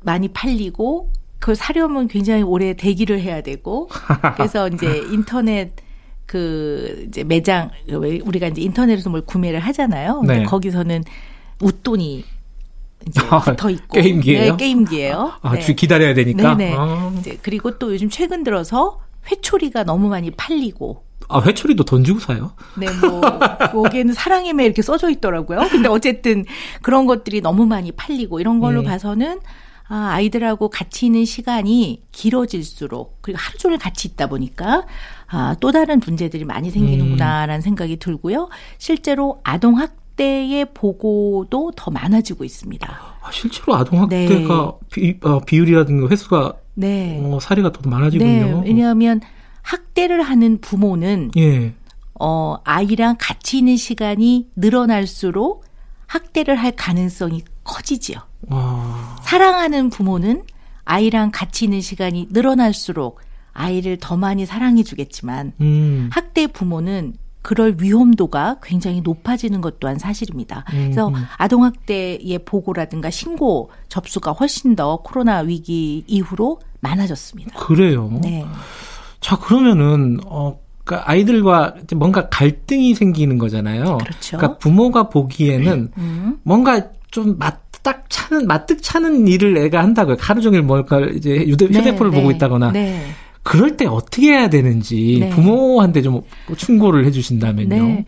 많이 팔리고 그걸 사려면 굉장히 오래 대기를 해야 되고 (laughs) 그래서 이제 인터넷 그 이제 매장 우리가 이제 인터넷에서 뭘 구매를 하잖아요. 네. 거기서는 웃돈이 이제 아, 붙어 있고
게임기예요?
네, 게임기예요.
아, 네. 기다려야 되니까.
네네. 아. 이제 그리고 또 요즘 최근 들어서 회초리가 너무 많이 팔리고.
아, 회초리도 돈 주고 사요?
네, 뭐, 여기에는 사랑의 매 이렇게 써져 있더라고요. 근데 어쨌든 그런 것들이 너무 많이 팔리고 이런 걸로 네. 봐서는 아, 아이들하고 같이 있는 시간이 길어질수록 그리고 하루 종일 같이 있다 보니까 아, 또 다른 문제들이 많이 생기는구나라는 음. 생각이 들고요. 실제로 아동학 학대의 보고도 더 많아지고 있습니다.
아, 실제로 아동 학대가 네. 비, 어, 비율이라든가 횟수가 네. 어, 사례가 더 많아지군요. 네.
왜냐하면 학대를 하는 부모는 예. 어, 아이랑 같이 있는 시간이 늘어날수록 학대를 할 가능성이 커지지요. 와. 사랑하는 부모는 아이랑 같이 있는 시간이 늘어날수록 아이를 더 많이 사랑해 주겠지만 음. 학대 부모는 그럴 위험도가 굉장히 높아지는 것 또한 사실입니다. 그래서 음, 음. 아동학대의 보고라든가 신고 접수가 훨씬 더 코로나 위기 이후로 많아졌습니다.
그래요.
네.
자 그러면은 어. 그러니까 아이들과 뭔가 갈등이 생기는 거잖아요.
그렇죠.
그러니까 부모가 보기에는 음. 뭔가 좀 맞 딱 차는 맞득 차는 일을 애가 한다고요. 하루 종일 뭘까 이제 휴대폰을 네, 보고 네, 있다거나. 네. 그럴 때 어떻게 해야 되는지 네. 부모한테 좀 충고를 해주신다면요. 네.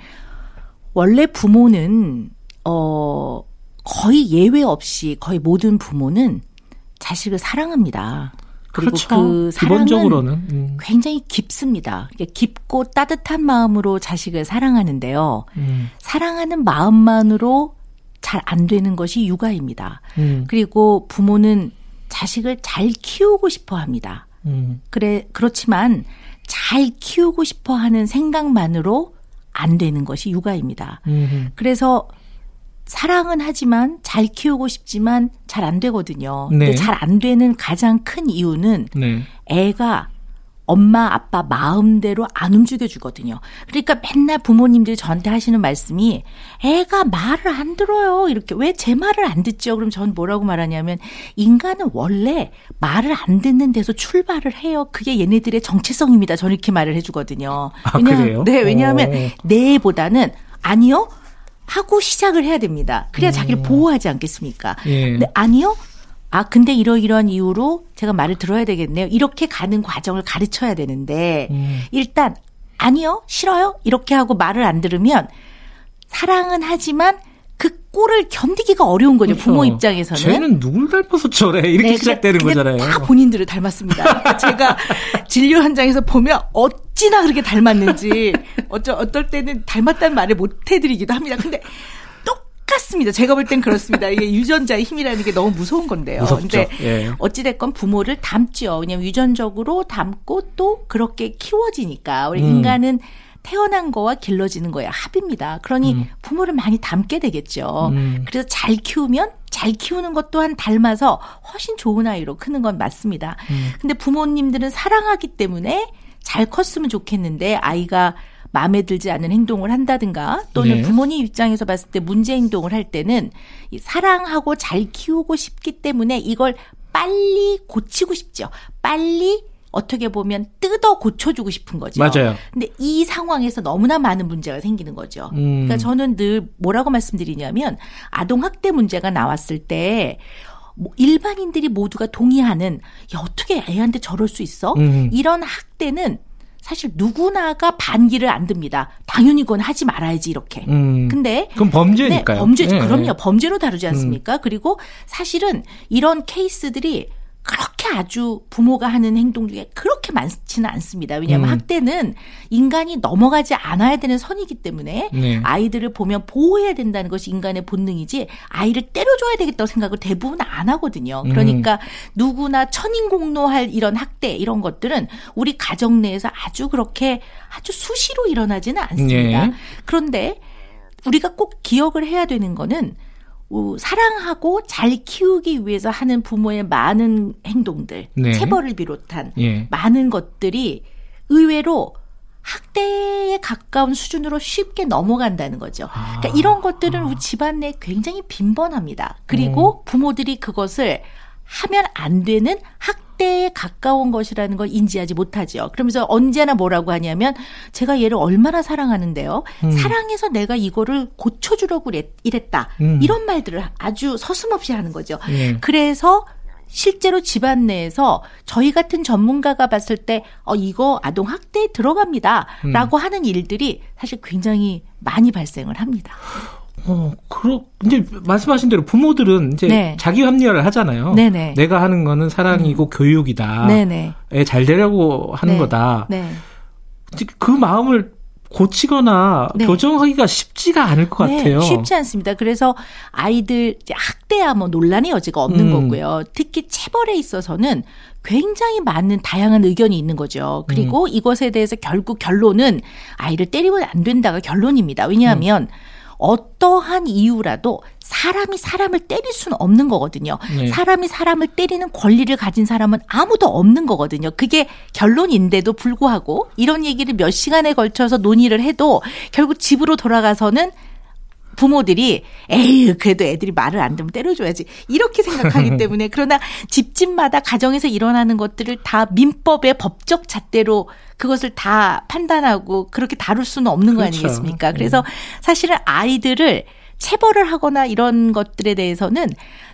원래 부모는 어 거의 예외 없이 거의 모든 부모는 자식을 사랑합니다. 그리고 그렇죠. 그 사랑은 기본적으로는 음. 굉장히 깊습니다. 깊고 따뜻한 마음으로 자식을 사랑하는데요. 음. 사랑하는 마음만으로 잘 안 되는 것이 육아입니다. 음. 그리고 부모는 자식을 잘 키우고 싶어 합니다. 음. 그래 그렇지만 잘 키우고 싶어 하는 생각만으로 안 되는 것이 육아입니다. 음. 그래서 사랑은 하지만 잘 키우고 싶지만 잘 안 되거든요. 네. 근데 잘 안 되는 가장 큰 이유는 네. 애가 엄마 아빠 마음대로 안 움직여 주거든요. 그러니까 맨날 부모님들이 저한테 하시는 말씀이 애가 말을 안 들어요. 이렇게 왜 제 말을 안 듣죠? 그럼 전 뭐라고 말하냐면 인간은 원래 말을 안 듣는 데서 출발을 해요. 그게 얘네들의 정체성입니다. 저는 이렇게 말을 해 주거든요.
아, 왜냐하면
네, 왜냐하면 네보다는 아니요. 하고 시작을 해야 됩니다. 그래야 음. 자기를 보호하지 않겠습니까? 예. 네, 아니요. 아, 근데 이러이러한 이유로 제가 말을 들어야 되겠네요. 이렇게 가는 과정을 가르쳐야 되는데, 음. 일단, 아니요, 싫어요? 이렇게 하고 말을 안 들으면, 사랑은 하지만 그 꼴을 견디기가 어려운 거죠. 그렇죠. 부모 입장에서는.
쟤는 누굴 닮아서 저래. 이렇게 네, 시작되는 근데, 거잖아요.
다 본인들을 닮았습니다. 제가 (laughs) 진료 현장에서 보면 어 찌나 그렇게 닮았는지, 어쩌, 어떨 때는 닮았다는 말을 못 해드리기도 합니다. 근데 똑같습니다. 제가 볼 땐 그렇습니다. 이게 유전자의 힘이라는 게 너무 무서운 건데요.
무섭죠. 근데
예. 어찌 됐건 부모를 닮죠. 왜냐면 유전적으로 닮고 또 그렇게 키워지니까. 우리 음. 인간은 태어난 거와 길러지는 거의 합입니다. 그러니 음. 부모를 많이 닮게 되겠죠. 음. 그래서 잘 키우면 잘 키우는 것 또한 닮아서 훨씬 좋은 아이로 크는 건 맞습니다. 음. 근데 부모님들은 사랑하기 때문에 잘 컸으면 좋겠는데 아이가 마음에 들지 않는 행동을 한다든가 또는 네. 부모님 입장에서 봤을 때 문제 행동을 할 때는 사랑하고 잘 키우고 싶기 때문에 이걸 빨리 고치고 싶죠. 빨리 어떻게 보면 뜯어 고쳐주고 싶은 거죠.
맞아요.
근데 이 상황에서 너무나 많은 문제가 생기는 거죠. 음. 그러니까 저는 늘 뭐라고 말씀드리냐면 아동 학대 문제가 나왔을 때뭐 일반인들이 모두가 동의하는 야 어떻게 애한테 저럴 수 있어? 음. 이런 학대는 사실 누구나가 반기를 안 듭니다. 당연히 그건 하지 말아야지 이렇게. 음. 근데
그럼 범죄니까요.
네, 범죄 네. 그럼요. 범죄로 다루지 않습니까? 음. 그리고 사실은 이런 케이스들이 그렇게 아주 부모가 하는 행동 중에 그렇게 많지는 않습니다. 왜냐하면 음. 학대는 인간이 넘어가지 않아야 되는 선이기 때문에 네. 아이들을 보면 보호해야 된다는 것이 인간의 본능이지 아이를 때려줘야 되겠다고 생각을 대부분 안 하거든요. 음. 그러니까 음. 누구나 천인공노할 이런 학대 이런 것들은 우리 가정 내에서 아주 그렇게 아주 수시로 일어나지는 않습니다. 네. 그런데 우리가 꼭 기억을 해야 되는 거는 사랑하고 잘 키우기 위해서 하는 부모의 많은 행동들, 네. 체벌을 비롯한 예. 많은 것들이 의외로 학대에 가까운 수준으로 쉽게 넘어간다는 거죠. 아. 그러니까 이런 것들은 우리 집안 내에 굉장히 빈번합니다. 그리고 음. 부모들이 그것을 하면 안 되는 학대에 가까운 것이라는 걸 인지하지 못하죠. 그러면서 언제나 뭐라고 하냐면 제가 얘를 얼마나 사랑하는데요. 음. 사랑해서 내가 이거를 고쳐주려고 이랬다. 음. 이런 말들을 아주 서슴없이 하는 거죠. 예. 그래서 실제로 집안 내에서 저희 같은 전문가가 봤을 때, 어, 이거 아동 학대에 들어갑니다. 음. 라고 하는 일들이 사실 굉장히 많이 발생을 합니다.
어, 그렇, 이제 말씀하신 대로 부모들은 이제 네. 자기 합리화를 하잖아요. 네네. 내가 하는 거는 사랑이고 음. 교육이다. 네네. 애잘 되려고 하는 네. 거다. 네. 그 마음을 고치거나 네. 교정하기가 쉽지가 않을 것 네, 같아요.
쉽지 않습니다. 그래서 아이들 학대야 뭐 논란의 여지가 없는 음. 거고요. 특히 체벌에 있어서는 굉장히 많은 다양한 의견이 있는 거죠. 그리고 음. 이것에 대해서 결국 결론은 아이를 때리면 안 된다가 결론입니다. 왜냐하면 음. 어떠한 이유라도 사람이 사람을 때릴 수는 없는 거거든요. 네. 사람이 사람을 때리는 권리를 가진 사람은 아무도 없는 거거든요. 그게 결론인데도 불구하고 이런 얘기를 몇 시간에 걸쳐서 논의를 해도 결국 집으로 돌아가서는 부모들이 에이 그래도 애들이 말을 안 듣면 때려줘야지 이렇게 생각하기 (laughs) 때문에 그러나 집집마다 가정에서 일어나는 것들을 다 민법의 법적 잣대로 그것을 다 판단하고 그렇게 다룰 수는 없는 거 그렇죠. 아니겠습니까? 그래서 네. 사실은 아이들을 체벌을 하거나 이런 것들에 대해서는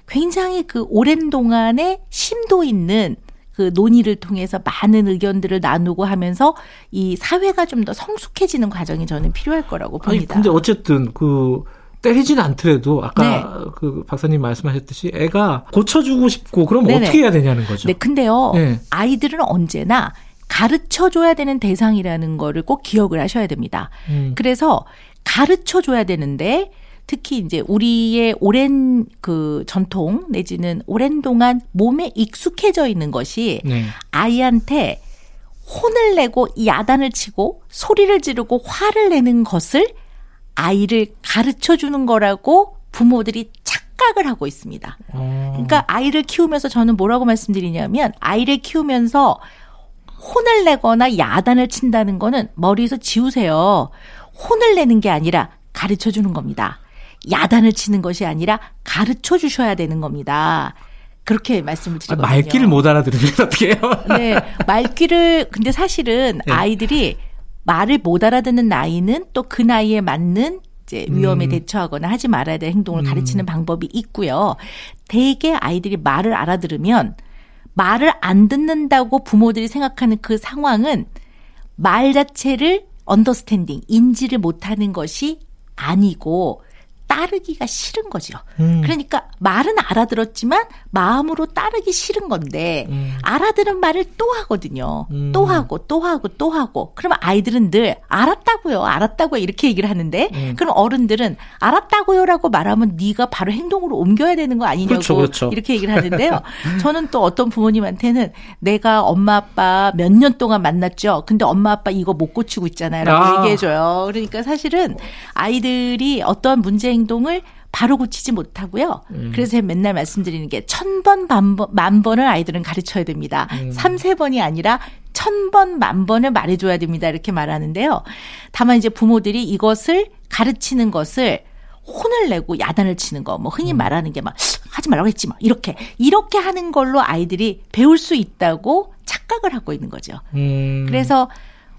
굉장히 그 오랜 동안에 심도 있는 그 논의를 통해서 많은 의견들을 나누고 하면서 이 사회가 좀 더 성숙해지는 과정이 저는 필요할 거라고 봅니다.
아니, 근데 어쨌든 그 때리진 않더라도 아까 네. 그 박사님 말씀하셨듯이 애가 고쳐주고 싶고 그럼 네네. 어떻게 해야 되냐는 거죠.
네, 근데요 네. 아이들은 언제나 가르쳐 줘야 되는 대상이라는 거를 꼭 기억을 하셔야 됩니다. 음. 그래서 가르쳐 줘야 되는데 특히 이제 우리의 오랜 그 전통 내지는 오랜 동안 몸에 익숙해져 있는 것이 네. 아이한테 혼을 내고 야단을 치고 소리를 지르고 화를 내는 것을 아이를 가르쳐 주는 거라고 부모들이 착각을 하고 있습니다. 어. 그러니까 아이를 키우면서 저는 뭐라고 말씀드리냐면 아이를 키우면서 혼을 내거나 야단을 친다는 거는 머리에서 지우세요. 혼을 내는 게 아니라 가르쳐 주는 겁니다. 야단을 치는 것이 아니라 가르쳐 주셔야 되는 겁니다. 그렇게 말씀을 드리거든요.
아, 말귀를 못 알아들으면 (laughs) 어떻게 해요?
네. 말귀를 근데 사실은 네. 아이들이 말을 못 알아듣는 나이는 또 그 나이에 맞는 이제 위험에 음. 대처하거나 하지 말아야 될 행동을 음. 가르치는 방법이 있고요. 대개 아이들이 말을 알아들으면 말을 안 듣는다고 부모들이 생각하는 그 상황은 말 자체를 언더스탠딩, 인지를 못하는 것이 아니고 따르기가 싫은 거죠. 음. 그러니까 말은 알아들었지만 마음으로 따르기 싫은 건데 음. 알아들은 말을 또 하거든요. 음. 또 하고 또 하고 또 하고. 그러면 아이들은 늘 알았다고요. 알았다고요. 이렇게 얘기를 하는데 음. 그럼 어른들은 알았다고요라고 말하면 네가 바로 행동으로 옮겨야 되는 거 아니냐고 그렇죠, 그렇죠. 이렇게 얘기를 하는데요. (laughs) 저는 또 어떤 부모님한테는 내가 엄마 아빠 몇 년 동안 만났죠. 근데 엄마 아빠 이거 못 고치고 있잖아요라고 아. 얘기해 줘요. 그러니까 사실은 아이들이 어떠한 문제 행동을 바로 고치지 못하고요. 음. 그래서 맨날 말씀드리는 게 천 번, 만 번을 아이들은 가르쳐야 됩니다. 음. 삼세 번이 아니라 천 번, 만 번을 말해줘야 됩니다. 이렇게 말하는데요. 다만 이제 부모들이 이것을 가르치는 것을 혼을 내고 야단을 치는 거, 뭐 흔히 음. 말하는 게 막 하지 말라고 했지 막 이렇게 이렇게 하는 걸로 아이들이 배울 수 있다고 착각을 하고 있는 거죠. 음. 그래서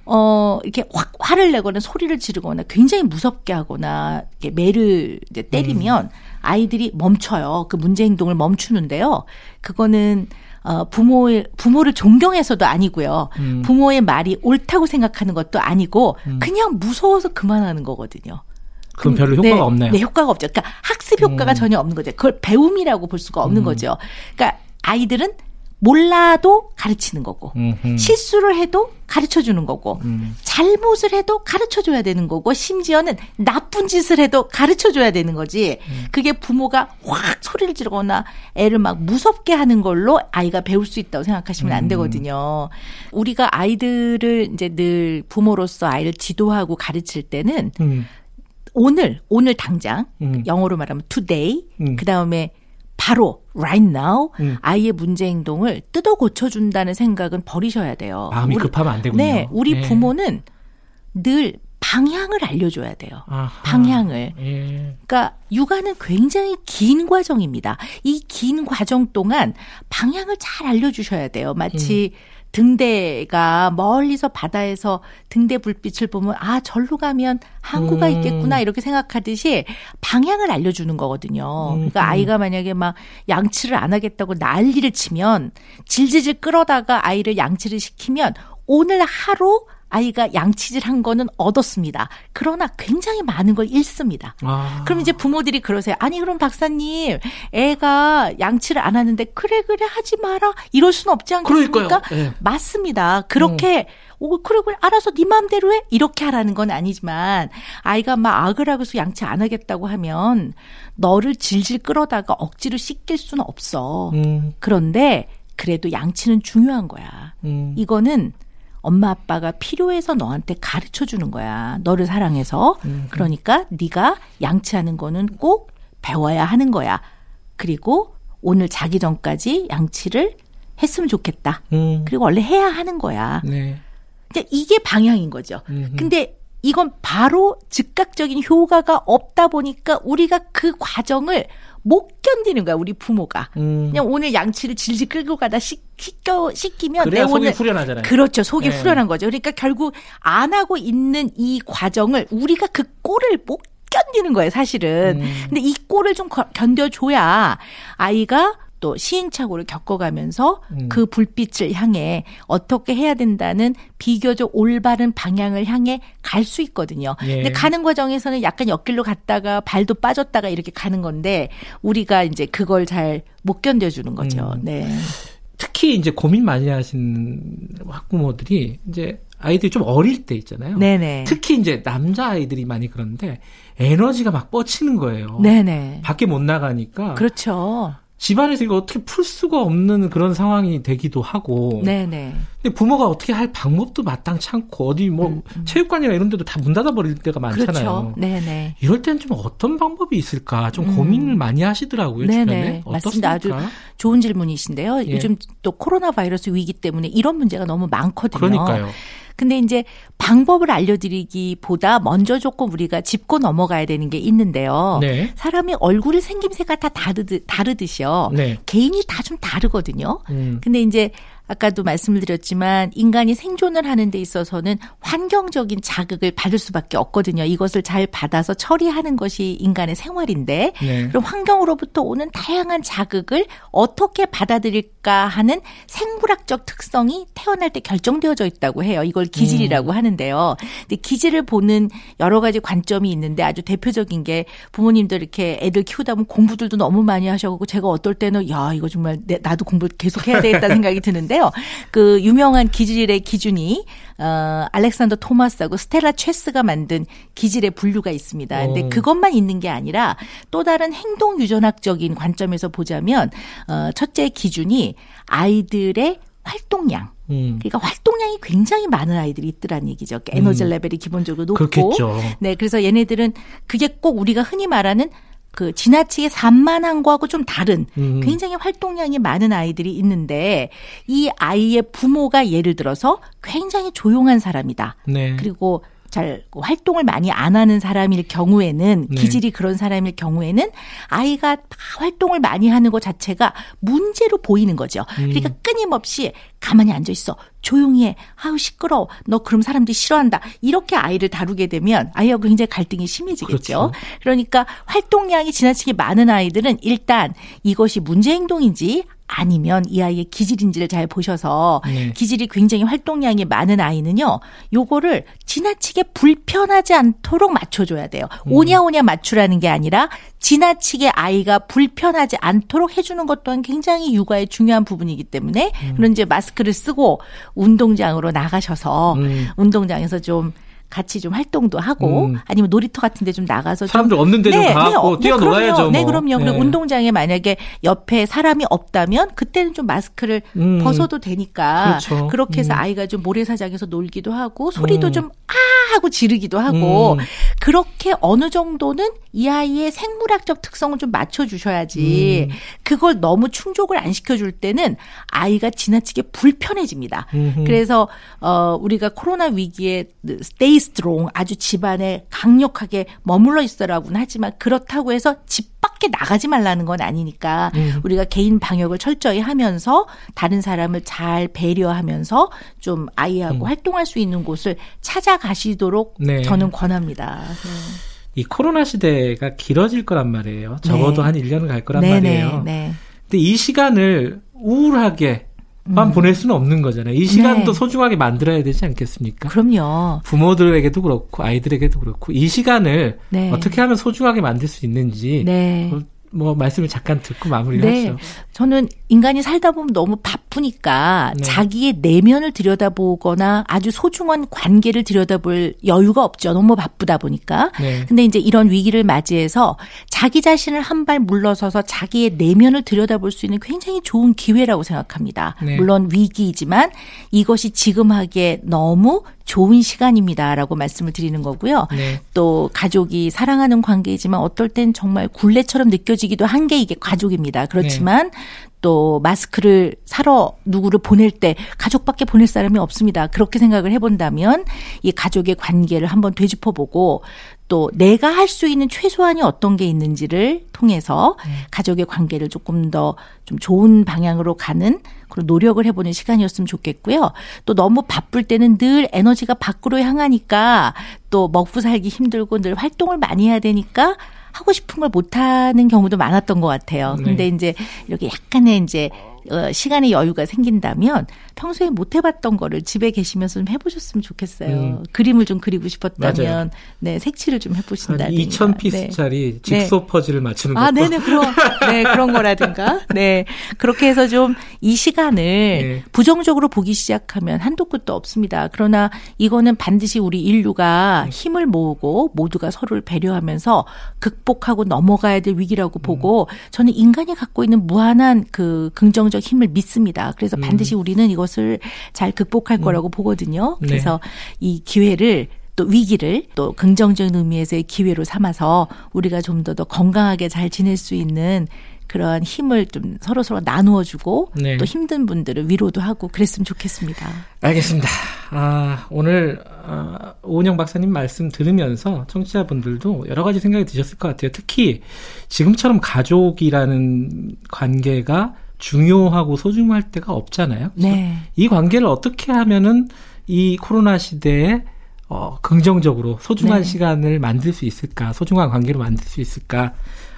어, 이렇게 확 화를 내거나 소리를 지르거나 굉장히 무섭게 하거나 이렇게 매를 이제 때리면 음. 아이들이 멈춰요. 그 문제 행동을 멈추는데요. 그거는 어, 부모의, 부모를 존경해서도 아니고요. 음. 부모의 말이 옳다고 생각하는 것도 아니고, 음. 그냥 무서워서 그만하는 거거든요.
그럼 별로 효과가 네, 없네요.
네, 효과가 없죠. 그러니까 학습 효과가 음. 전혀 없는 거죠. 그걸 배움이라고 볼 수가 없는 음. 거죠. 그러니까 아이들은 몰라도 가르치는 거고 음흠. 실수를 해도 가르쳐 주는 거고 음. 잘못을 해도 가르쳐 줘야 되는 거고 심지어는 나쁜 짓을 해도 가르쳐 줘야 되는 거지 음. 그게 부모가 확 소리를 지르거나 애를 막 무섭게 하는 걸로 아이가 배울 수 있다고 생각하시면 안 음. 되거든요. 우리가 아이들을 이제 늘 부모로서 아이를 지도하고 가르칠 때는 음. 오늘 오늘 당장 음. 영어로 말하면 today 음. 그다음에 바로 right now 음. 아이의 문제 행동을 뜯어 고쳐 준다는 생각은 버리셔야 돼요.
마음이 우리, 급하면 안 되군요.
네, 우리 네. 부모는 늘 방향을 알려줘야 돼요. 아하. 방향을. 예. 그러니까 육아는 굉장히 긴 과정입니다. 이 긴 과정 동안 방향을 잘 알려주셔야 돼요. 마치 음. 등대가 멀리서 바다에서 등대 불빛을 보면 아 절로 가면 항구가 음. 있겠구나 이렇게 생각하듯이 방향을 알려주는 거거든요. 음. 그러니까 아이가 만약에 막 양치를 안 하겠다고 난리를 치면 질질질 끌어다가 아이를 양치를 시키면 오늘 하루 아이가 양치질 한 거는 얻었습니다. 그러나 굉장히 많은 걸 잃습니다. 아. 그럼 이제 부모들이 그러세요. 아니, 그럼 박사님, 애가 양치를 안 하는데, 그래, 그래, 하지 마라. 이럴 수는 없지 않겠습니까? 네. 맞습니다. 그렇게, 음. 오, 그래, 그래, 알아서 네 마음대로 해? 이렇게 하라는 건 아니지만, 아이가 막 악을 하고서 양치 안 하겠다고 하면, 너를 질질 끌어다가 억지로 씻길 수는 없어. 음. 그런데, 그래도 양치는 중요한 거야. 음. 이거는, 엄마 아빠가 필요해서 너한테 가르쳐 주는 거야. 너를 사랑해서. 음. 그러니까 네가 양치하는 거는 꼭 배워야 하는 거야. 그리고 오늘 자기 전까지 양치를 했으면 좋겠다. 음. 그리고 원래 해야 하는 거야. 네. 이게 방향인 거죠. 음흠. 근데 이건 바로 즉각적인 효과가 없다 보니까 우리가 그 과정을 못 견디는 거야 우리 부모가. 음. 그냥 오늘 양치를 질질 끌고 가다 씻, 씻겨 씻기면
내 오늘 후련하잖아요.
그렇죠. 속이 네. 후련한 거죠. 그러니까 결국 안 하고 있는 이 과정을 우리가 그 꼴을 못 견디는 거예요, 사실은. 음. 근데 이 꼴을 좀 견뎌줘야 아이가 또 시행착오를 겪어가면서 음. 그 불빛을 향해 어떻게 해야 된다는 비교적 올바른 방향을 향해 갈 수 있거든요. 예. 근데 가는 과정에서는 약간 옆길로 갔다가 발도 빠졌다가 이렇게 가는 건데 우리가 이제 그걸 잘 못 견뎌주는 거죠. 음. 네.
특히 이제 고민 많이 하시는 학부모들이 이제 아이들이 좀 어릴 때 있잖아요. 네네. 특히 이제 남자 아이들이 많이 그런데 에너지가 막 뻗치는 거예요. 네네. 밖에 못 나가니까.
그렇죠.
집안에서 이거 어떻게 풀 수가 없는 그런 상황이 되기도 하고. 네네. 근데 부모가 어떻게 할 방법도 마땅치 않고 어디 뭐 음, 음. 체육관이나 이런 데도 다 문 닫아 버릴 때가 많잖아요. 그렇죠. 네네. 이럴 때는 좀 어떤 방법이 있을까 좀 음. 고민을 많이 하시더라고요. 네네. 주변에.
맞습니다. 아주 좋은 질문이신데요. 예. 요즘 또 코로나 바이러스 위기 때문에 이런 문제가 너무 많거든요.
그러니까요.
근데 이제 방법을 알려드리기보다 먼저 조금 우리가 짚고 넘어가야 되는 게 있는데요. 네. 사람이 얼굴의 생김새가 다 다르듯, 다르듯이요. 네. 개인이 다 좀 다르거든요. 음. 근데 이제 아까도 말씀을 드렸지만 인간이 생존을 하는 데 있어서는 환경적인 자극을 받을 수밖에 없거든요. 이것을 잘 받아서 처리하는 것이 인간의 생활인데 네. 그럼 환경으로부터 오는 다양한 자극을 어떻게 받아들일까 하는 생물학적 특성이 태어날 때 결정되어져 있다고 해요. 이걸 기질이라고 음. 하는데요. 근데 기질을 보는 여러 가지 관점이 있는데 아주 대표적인 게 부모님들 이렇게 애들 키우다 보면 공부들도 너무 많이 하셔고 제가 어떨 때는 야 이거 정말 나도 공부 계속 해야 되겠다 (laughs) 생각이 드는데 있는데요. 그 유명한 기질의 기준이 어, 알렉산더 토마스하고 스텔라 체스가 만든 기질의 분류가 있습니다. 근데 오. 그것만 있는 게 아니라 또 다른 행동 유전학적인 관점에서 보자면 어, 첫째 기준이 아이들의 활동량. 음. 그러니까 활동량이 굉장히 많은 아이들이 있더란 얘기죠. 그러니까 에너지 음. 레벨이 기본적으로 높고. 그렇겠죠. 네, 그래서 얘네들은 그게 꼭 우리가 흔히 말하는 그 지나치게 산만한 거하고 좀 다른 음. 굉장히 활동량이 많은 아이들이 있는데 이 아이의 부모가 예를 들어서 굉장히 조용한 사람이다. 네. 그리고 잘 활동을 많이 안 하는 사람일 경우에는 네. 기질이 그런 사람일 경우에는 아이가 다 활동을 많이 하는 것 자체가 문제로 보이는 거죠. 음. 그러니까 끊임없이 가만히 앉아 있어. 조용히 해. 아우 시끄러워. 너 그럼 사람들이 싫어한다. 이렇게 아이를 다루게 되면 아이하고 굉장히 갈등이 심해지겠죠. 그렇죠. 그러니까 활동량이 지나치게 많은 아이들은 일단 이것이 문제 행동인지 아니면 이 아이의 기질인지를 잘 보셔서 네. 기질이 굉장히 활동량이 많은 아이는요. 요거를 지나치게 불편하지 않도록 맞춰줘야 돼요. 음. 오냐오냐 맞추라는 게 아니라 지나치게 아이가 불편하지 않도록 해주는 것 또한 굉장히 육아의 중요한 부분이기 때문에 음. 그런 이제 마스크를 쓰고 운동장으로 나가셔서 음. 운동장에서 좀 같이 좀 활동도 하고 음. 아니면 놀이터 같은 데 좀 나가서
사람들 좀 없는 데좀 네, 가고 네, 뛰어놀아야죠.
뭐. 네, 그럼요. 그리고 네. 운동장에 만약에 옆에 사람이 없다면 그때는 좀 마스크를 음. 벗어도 되니까 그렇죠. 그렇게 해서 음. 아이가 좀 모래사장에서 놀기도 하고 소리도 음. 좀 아! 하고 지르기도 하고 음. 그렇게 어느 정도는 이 아이의 생물학적 특성을 좀 맞춰 주셔야지 음. 그걸 너무 충족을 안 시켜 줄 때는 아이가 지나치게 불편해집니다. 그래서 어 우리가 코로나 위기에 strong 아주 집안에 강력하게 머물러 있어라고는 하지만 그렇다고 해서 집 밖에 나가지 말라는 건 아니니까 음. 우리가 개인 방역을 철저히 하면서 다른 사람을 잘 배려하면서 좀 아이하고 음. 활동할 수 있는 곳을 찾아가시도록 네. 저는 권합니다. 네.
이 코로나 시대가 길어질 거란 말이에요. 적어도 네. 한 1년은 갈 거란 네, 네 말이에요. 네. 근데 이 시간을 우울하게 만 음. 보낼 수는 없는 거잖아요. 이 시간도 네. 소중하게 만들어야 되지 않겠습니까?
그럼요.
부모들에게도 그렇고 아이들에게도 그렇고 이 시간을 네. 어떻게 하면 소중하게 만들 수 있는지 네. 뭐 말씀을 잠깐 듣고 마무리를 네. 하죠.
저는 인간이 살다 보면 너무 바쁘니까 네. 자기의 내면을 들여다보거나 아주 소중한 관계를 들여다볼 여유가 없죠. 너무 바쁘다 보니까. 네. 근데 이제 이런 위기를 맞이해서 자기 자신을 한 발 물러서서 자기의 내면을 들여다볼 수 있는 굉장히 좋은 기회라고 생각합니다. 네. 물론 위기이지만 이것이 지금 하기에 너무 좋은 시간입니다라고 말씀을 드리는 거고요. 네. 또 가족이 사랑하는 관계이지만 어떨 땐 정말 굴레처럼 느껴지기도 한 게 이게 가족입니다. 그렇지만 네. 또 마스크를 사러 누구를 보낼 때 가족밖에 보낼 사람이 없습니다. 그렇게 생각을 해본다면 이 가족의 관계를 한번 되짚어보고 또 내가 할 수 있는 최소한이 어떤 게 있는지를 통해서 네. 가족의 관계를 조금 더 좀 좋은 방향으로 가는 그런 노력을 해보는 시간이었으면 좋겠고요. 또 너무 바쁠 때는 늘 에너지가 밖으로 향하니까 또 먹고 살기 힘들고 늘 활동을 많이 해야 되니까 하고 싶은 걸 못하는 경우도 많았던 것 같아요. 네. 근데 이제 이렇게 약간의 이제 어, 시간의 여유가 생긴다면 평소에 못 해봤던 거를 집에 계시면서 좀 해보셨으면 좋겠어요. 음. 그림을 좀 그리고 싶었다면 맞아요. 네 색칠을 좀 해보신다든가.
2,000 피스짜리 네. 직소 네. 퍼즐을 맞추는 아,
네네 그런 (laughs) 네 그런 거라든가. 네 그렇게 해서 좀 이 시간을 네. 부정적으로 보기 시작하면 한도 끝도 없습니다. 그러나 이거는 반드시 우리 인류가 네. 힘을 모으고 모두가 서로를 배려하면서 극복하고 넘어가야 될 위기라고 보고 음. 저는 인간이 갖고 있는 무한한 그 긍정적 힘을 믿습니다. 그래서 음. 반드시 우리는 이거 것을 잘 극복할 음. 거라고 보거든요. 네. 그래서 네. 이 기회를 또 위기를 또 긍정적인 의미에서의 기회로 삼아서 우리가 좀 더 더 건강하게 잘 지낼 수 있는 그러한 힘을 좀 서로 서로 나누어 주고 네. 또 힘든 분들을 위로도 하고 그랬으면 좋겠습니다.
알겠습니다. 아, 오늘 아, 오은영 박사님 말씀 들으면서 청취자분들도 여러 가지 생각이 드셨을 것 같아요. 특히 지금처럼 가족이라는 관계가 중요하고 소중할 때가 없잖아요.
네.
이 관계를 어떻게 하면은 이 코로나 시대에 어, 긍정적으로 소중한 네. 시간을 만들 수 있을까, 소중한 관계로 만들 수 있을까,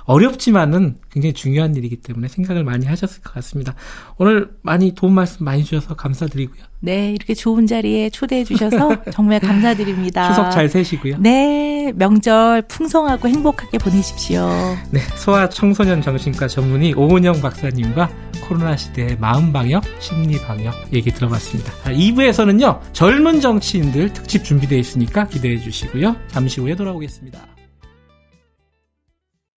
어렵지만은 굉장히 중요한 일이기 때문에 생각을 많이 하셨을 것 같습니다. 오늘 많이 도움 말씀 많이 주셔서 감사드리고요.
네, 이렇게 좋은 자리에 초대해 주셔서 (laughs) 정말 감사드립니다.
추석 잘 세시고요.
네, 명절 풍성하고 행복하게 보내십시오.
네, 소아 청소년 정신과 전문의 오은영 박사님과 코로나 시대의 마음 방역, 심리 방역 얘기 들어봤습니다. 2부에서는요, 젊은 정치인들 특집 준비되어 있으니까 기대해 주시고요. 잠시 후에 돌아오겠습니다.